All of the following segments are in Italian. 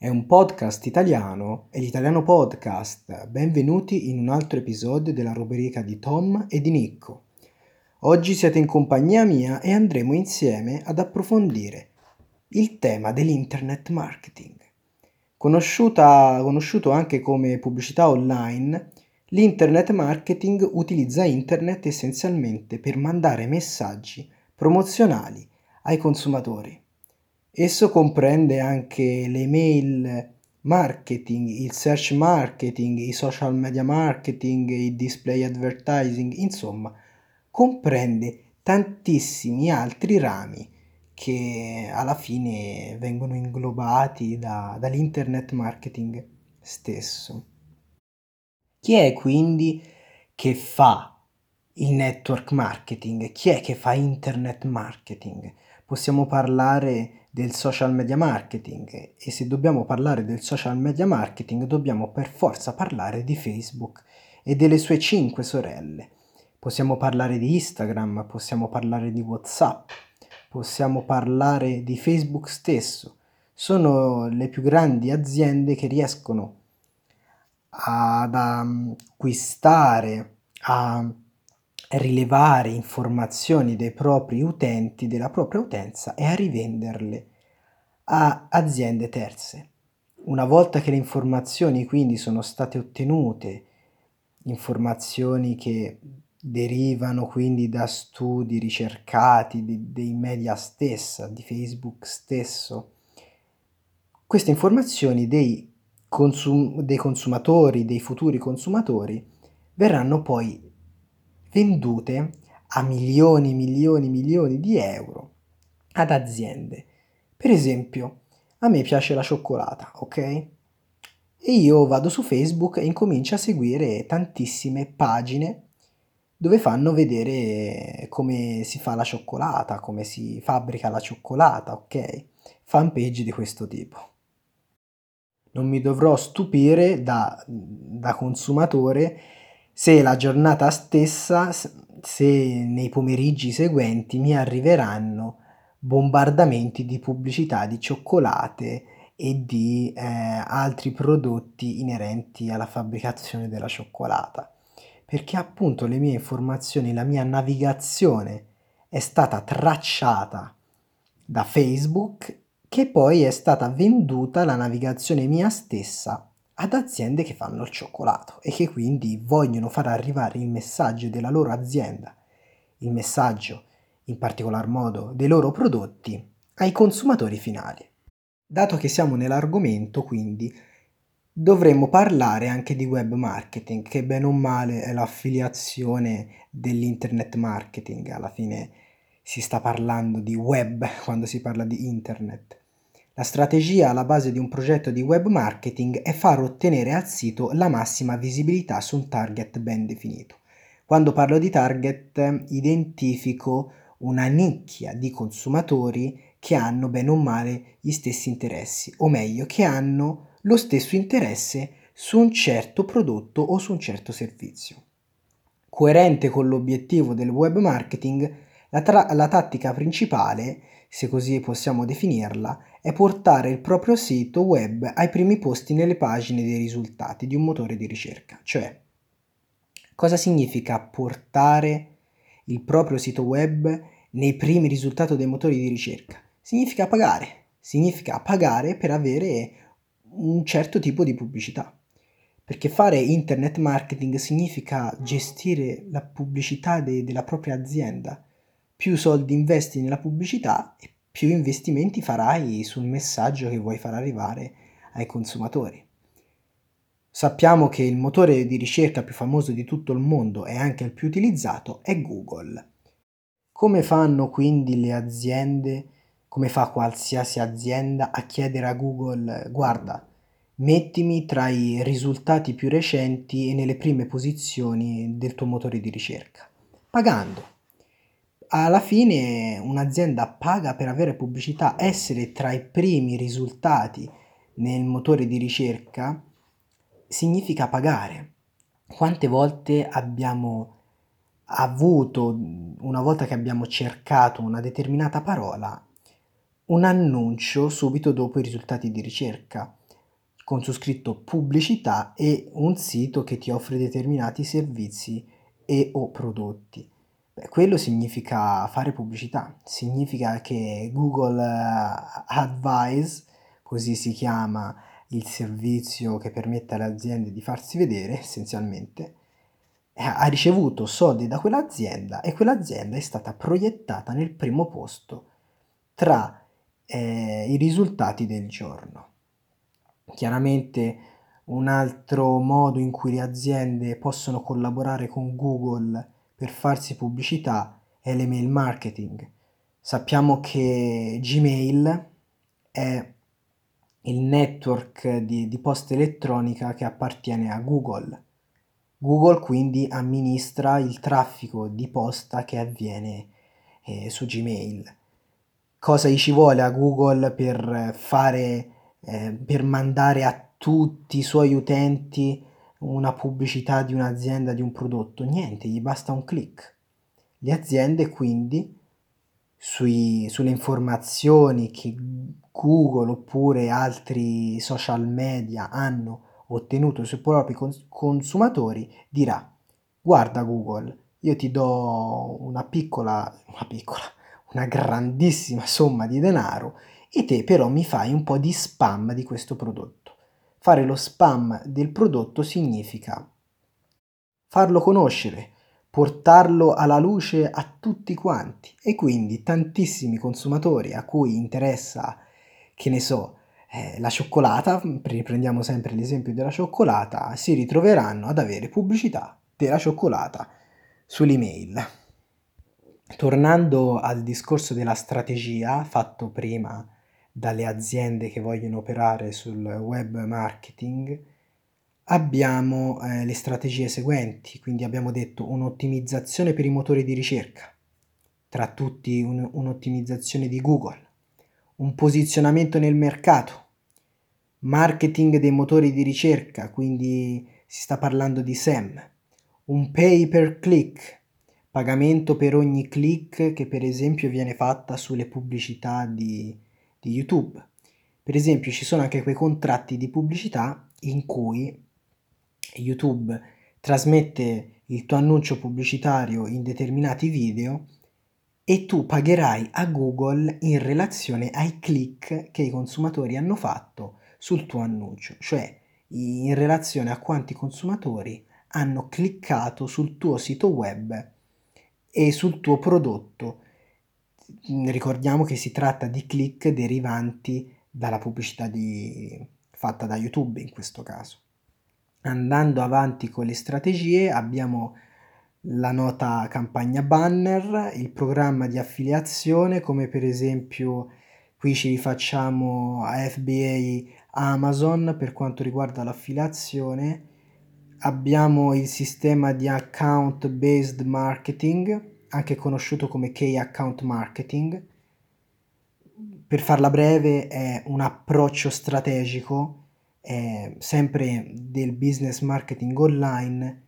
È un podcast italiano, è l'Italiano Podcast. Benvenuti in un altro episodio della rubrica di Tom e di Nicco. Oggi siete in compagnia mia e andremo insieme ad approfondire il tema dell'internet marketing. Conosciuta, conosciuto anche come pubblicità online, l'internet marketing utilizza internet essenzialmente per mandare messaggi promozionali ai consumatori. Esso comprende anche l'email marketing, il search marketing, i social media marketing, il display advertising, insomma, comprende tantissimi altri rami che alla fine vengono inglobati da, dall'internet marketing stesso. Chi è quindi che fa il network marketing? Chi è che fa internet marketing? Possiamo parlare del social media marketing e se dobbiamo parlare del social media marketing dobbiamo per forza parlare di Facebook e delle sue cinque sorelle. Possiamo parlare di Instagram, possiamo parlare di WhatsApp, possiamo parlare di Facebook stesso. Sono le più grandi aziende che riescono ad acquistare, a rilevare informazioni dei propri utenti, della propria utenza e a rivenderle a aziende terze. Una volta che le informazioni quindi sono state ottenute, informazioni che derivano quindi da studi ricercati di, dei media stessa, di Facebook stesso. Queste informazioni dei, consum- dei consumatori, dei futuri consumatori, verranno poi vendute a milioni, milioni, milioni di euro ad aziende. Per esempio, a me piace la cioccolata, ok? E io vado su Facebook e incomincio a seguire tantissime pagine dove fanno vedere come si fa la cioccolata, come si fabbrica la cioccolata, ok? Fanpage di questo tipo. Non mi dovrò stupire da, da consumatore se la giornata stessa, se nei pomeriggi seguenti mi arriveranno bombardamenti di pubblicità di cioccolate e di eh, altri prodotti inerenti alla fabbricazione della cioccolata. Perché appunto le mie informazioni, la mia navigazione è stata tracciata da Facebook che poi è stata venduta la navigazione mia stessa ad aziende che fanno il cioccolato e che quindi vogliono far arrivare il messaggio della loro azienda, il messaggio in particolar modo dei loro prodotti ai consumatori finali. Dato che siamo nell'argomento, quindi dovremmo parlare anche di web marketing, che bene o male è l'affiliazione dell'internet marketing. Alla fine si sta parlando di web quando si parla di internet. La strategia alla base di un progetto di web marketing è far ottenere al sito la massima visibilità su un target ben definito. Quando parlo di target identifico una nicchia di consumatori che hanno bene o male gli stessi interessi, o meglio, che hanno lo stesso interesse su un certo prodotto o su un certo servizio. Coerente con l'obiettivo del web marketing, la, tra- la tattica principale, se così possiamo definirla, è portare il proprio sito web ai primi posti nelle pagine dei risultati di un motore di ricerca. Cioè, cosa significa portare il proprio sito web nei primi risultati dei motori di ricerca? Significa pagare, significa pagare per avere un certo tipo di pubblicità. Perché fare internet marketing significa gestire la pubblicità de- della propria azienda. Più soldi investi nella pubblicità e più investimenti farai sul messaggio che vuoi far arrivare ai consumatori. Sappiamo che il motore di ricerca più famoso di tutto il mondo e anche il più utilizzato è Google. Come fanno quindi le aziende come fa qualsiasi azienda a chiedere a Google guarda, mettimi tra i risultati più recenti e nelle prime posizioni del tuo motore di ricerca, pagando. Alla fine un'azienda paga per avere pubblicità, essere tra i primi risultati nel motore di ricerca significa pagare. Quante volte abbiamo avuto, una volta che abbiamo cercato una determinata parola, un annuncio subito dopo i risultati di ricerca. con su scritto pubblicità e un sito che ti offre determinati servizi e o prodotti. Quello significa fare pubblicità, significa che Google eh, Advise, così si chiama il servizio che permette alle aziende di farsi vedere essenzialmente, ha ricevuto soldi da quell'azienda e quell'azienda è stata proiettata nel primo posto tra eh, i risultati del giorno. Chiaramente un altro modo in cui le aziende possono collaborare con Google per farsi pubblicità è l'email marketing. Sappiamo che Gmail è il network di, di posta elettronica che appartiene a Google. Google quindi amministra il traffico di posta che avviene eh, su Gmail. Cosa gli ci vuole a Google per fare eh, per mandare a tutti i suoi utenti una pubblicità di un'azienda, di un prodotto, niente, gli basta un click. Le aziende quindi sui, sulle informazioni che Google oppure altri social media hanno ottenuto sui propri cons- consumatori dirà guarda Google io ti do una piccola una piccola una grandissima somma di denaro e te però mi fai un po' di spam di questo prodotto. Fare lo spam del prodotto significa farlo conoscere, portarlo alla luce a tutti quanti e quindi tantissimi consumatori a cui interessa, che ne so, eh, la cioccolata, riprendiamo sempre l'esempio della cioccolata, si ritroveranno ad avere pubblicità della cioccolata sull'email. Tornando al discorso della strategia fatto prima dalle aziende che vogliono operare sul web marketing, abbiamo eh, le strategie seguenti, quindi abbiamo detto un'ottimizzazione per i motori di ricerca, tra tutti un, un'ottimizzazione di Google, un posizionamento nel mercato, marketing dei motori di ricerca, quindi si sta parlando di SEM, un pay per click, pagamento per ogni click che per esempio viene fatta sulle pubblicità di, di YouTube. Per esempio ci sono anche quei contratti di pubblicità in cui YouTube trasmette il tuo annuncio pubblicitario in determinati video e tu pagherai a Google in relazione ai click che i consumatori hanno fatto sul tuo annuncio, cioè in relazione a quanti consumatori hanno cliccato sul tuo sito web e sul tuo prodotto ricordiamo che si tratta di click derivanti dalla pubblicità di, fatta da YouTube in questo caso. Andando avanti con le strategie abbiamo la nota campagna banner, il programma di affiliazione come per esempio qui ci rifacciamo a FBA Amazon per quanto riguarda l'affiliazione, abbiamo il sistema di account based marketing anche conosciuto come Key Account Marketing. Per farla breve è un approccio strategico, eh, sempre del business marketing online,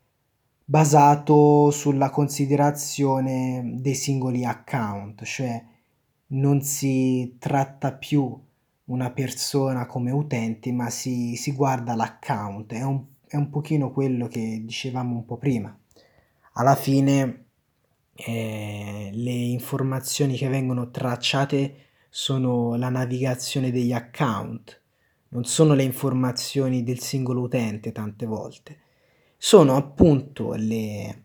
basato sulla considerazione dei singoli account, cioè non si tratta più una persona come utente, ma si, si guarda l'account, è un, è un pochino quello che dicevamo un po' prima. Alla fine eh, le informazioni che vengono tracciate sono la navigazione degli account, non sono le informazioni del singolo utente tante volte, sono appunto le,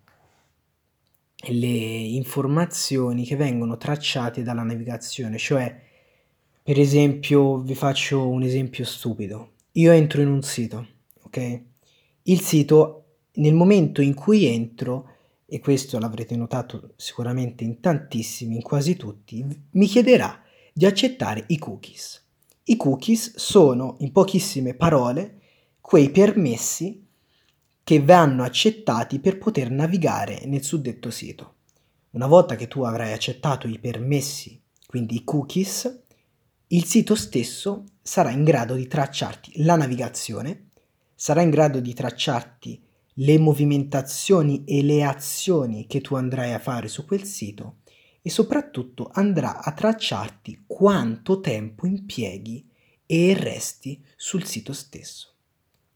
le informazioni che vengono tracciate dalla navigazione, cioè per esempio vi faccio un esempio stupido, io entro in un sito, ok? Il sito nel momento in cui entro e questo l'avrete notato sicuramente in tantissimi, in quasi tutti, mi chiederà di accettare i cookies. I cookies sono, in pochissime parole, quei permessi che vanno accettati per poter navigare nel suddetto sito. Una volta che tu avrai accettato i permessi, quindi i cookies, il sito stesso sarà in grado di tracciarti la navigazione, sarà in grado di tracciarti le movimentazioni e le azioni che tu andrai a fare su quel sito e soprattutto andrà a tracciarti quanto tempo impieghi e resti sul sito stesso.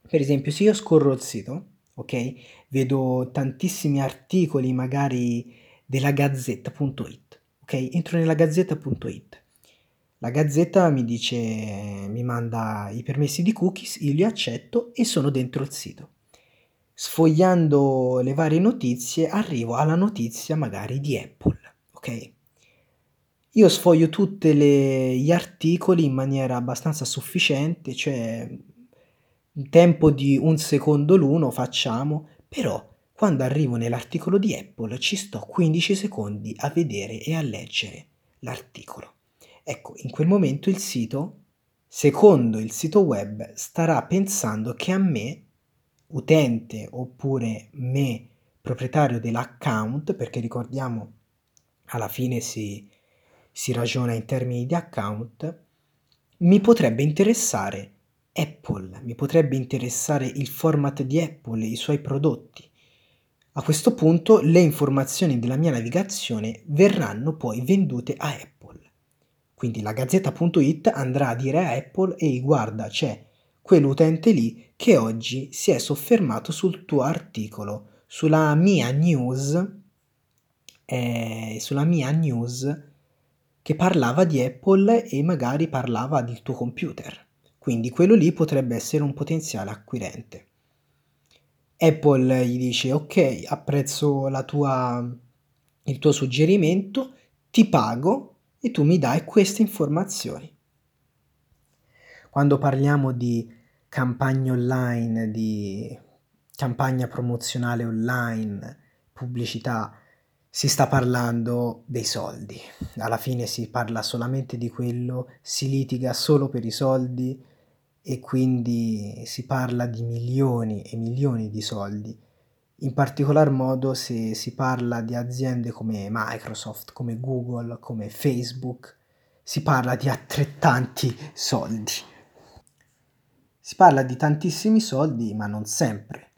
Per esempio, se io scorro il sito, ok, vedo tantissimi articoli magari della gazzetta.it, ok, entro nella gazzetta.it. La gazzetta mi dice, mi manda i permessi di cookies, io li accetto e sono dentro il sito. Sfogliando le varie notizie arrivo alla notizia magari di Apple, ok? Io sfoglio tutti gli articoli in maniera abbastanza sufficiente, cioè in tempo di un secondo l'uno facciamo, però quando arrivo nell'articolo di Apple ci sto 15 secondi a vedere e a leggere l'articolo. Ecco, in quel momento il sito, secondo il sito web, starà pensando che a me, utente oppure me, proprietario dell'account, perché ricordiamo alla fine si si ragiona in termini di account, mi potrebbe interessare Apple, mi potrebbe interessare il format di Apple, i suoi prodotti. A questo punto le informazioni della mia navigazione verranno poi vendute a Apple. Quindi la gazzetta.it andrà a dire a Apple ehi guarda c'è quell'utente lì che oggi si è soffermato sul tuo articolo, sulla mia news, eh, sulla mia news che parlava di Apple e magari parlava del tuo computer. Quindi quello lì potrebbe essere un potenziale acquirente. Apple gli dice ok, apprezzo tua, il tuo suggerimento, ti pago e tu mi dai queste informazioni. Quando parliamo di campagne online, di campagna promozionale online, pubblicità, si sta parlando dei soldi. Alla fine si parla solamente di quello, si litiga solo per i soldi e quindi si parla di milioni e milioni di soldi. In particolar modo se si parla di aziende come Microsoft, come Google, come Facebook, si parla di altrettanti soldi. Si parla di tantissimi soldi, ma non sempre.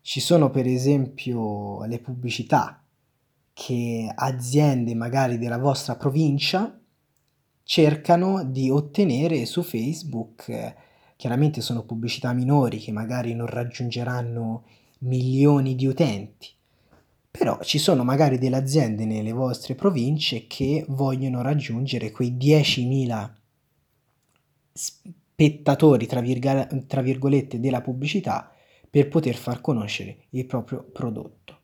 Ci sono per esempio le pubblicità che aziende magari della vostra provincia cercano di ottenere su Facebook. Chiaramente sono pubblicità minori che magari non raggiungeranno milioni di utenti, però ci sono magari delle aziende nelle vostre province che vogliono raggiungere quei 10.000 spettatori, tra, virg- tra virgolette, della pubblicità per poter far conoscere il proprio prodotto.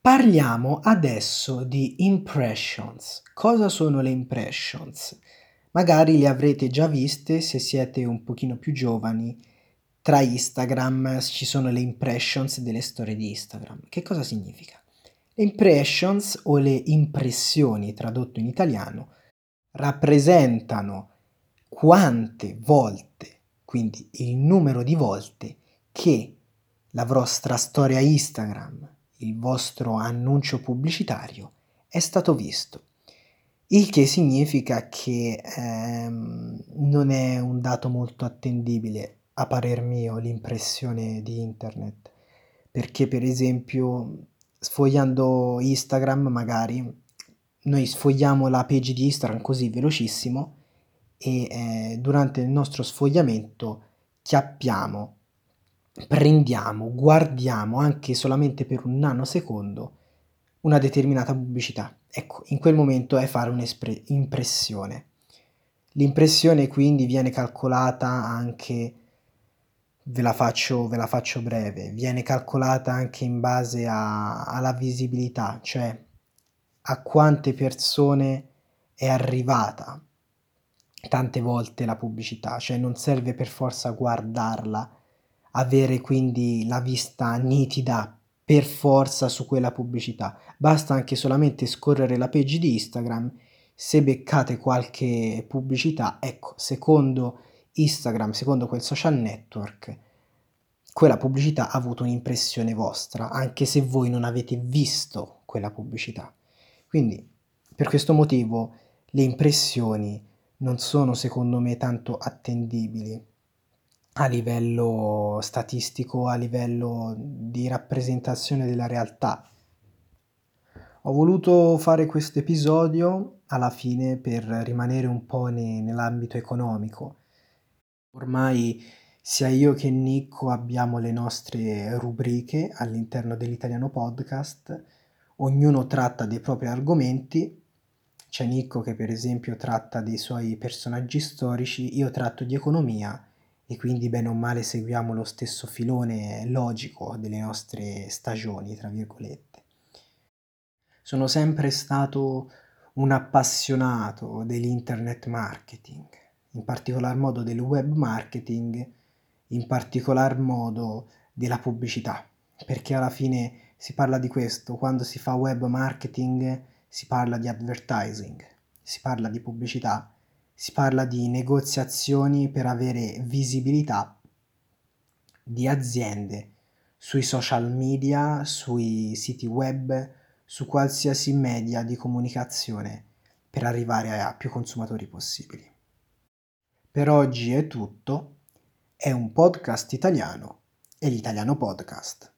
Parliamo adesso di impressions. Cosa sono le impressions? Magari le avrete già viste se siete un pochino più giovani. Tra Instagram ci sono le impressions delle storie di Instagram. Che cosa significa? Le impressions o le impressioni, tradotto in italiano, rappresentano quante volte, quindi il numero di volte che la vostra storia Instagram il vostro annuncio pubblicitario è stato visto. Il che significa che ehm, non è un dato molto attendibile, a parer mio, l'impressione di internet. Perché per esempio, sfogliando Instagram, magari noi sfogliamo la page di Instagram così velocissimo e eh, durante il nostro sfogliamento chiappiamo prendiamo, guardiamo anche solamente per un nanosecondo una determinata pubblicità. Ecco, in quel momento è fare un'impressione. L'impressione quindi viene calcolata anche, ve la faccio, ve la faccio breve, viene calcolata anche in base a, alla visibilità, cioè a quante persone è arrivata tante volte la pubblicità, cioè non serve per forza guardarla avere quindi la vista nitida per forza su quella pubblicità. Basta anche solamente scorrere la page di Instagram. Se beccate qualche pubblicità, ecco, secondo Instagram, secondo quel social network, quella pubblicità ha avuto un'impressione vostra, anche se voi non avete visto quella pubblicità. Quindi, per questo motivo, le impressioni non sono secondo me tanto attendibili a livello statistico, a livello di rappresentazione della realtà. Ho voluto fare questo episodio alla fine per rimanere un po' ne- nell'ambito economico, Ormai sia io che Nico abbiamo le nostre rubriche all'interno dell'Italiano Podcast, ognuno tratta dei propri argomenti. C'è Nico che per esempio tratta dei suoi personaggi storici, io tratto di economia e quindi bene o male seguiamo lo stesso filone logico delle nostre stagioni, tra virgolette. Sono sempre stato un appassionato dell'internet marketing, in particolar modo del web marketing, in particolar modo della pubblicità, perché alla fine si parla di questo, quando si fa web marketing si parla di advertising, si parla di pubblicità, si parla di negoziazioni per avere visibilità di aziende sui social media, sui siti web, su qualsiasi media di comunicazione per arrivare a più consumatori possibili. Per oggi è tutto, è un podcast italiano e l'italiano podcast.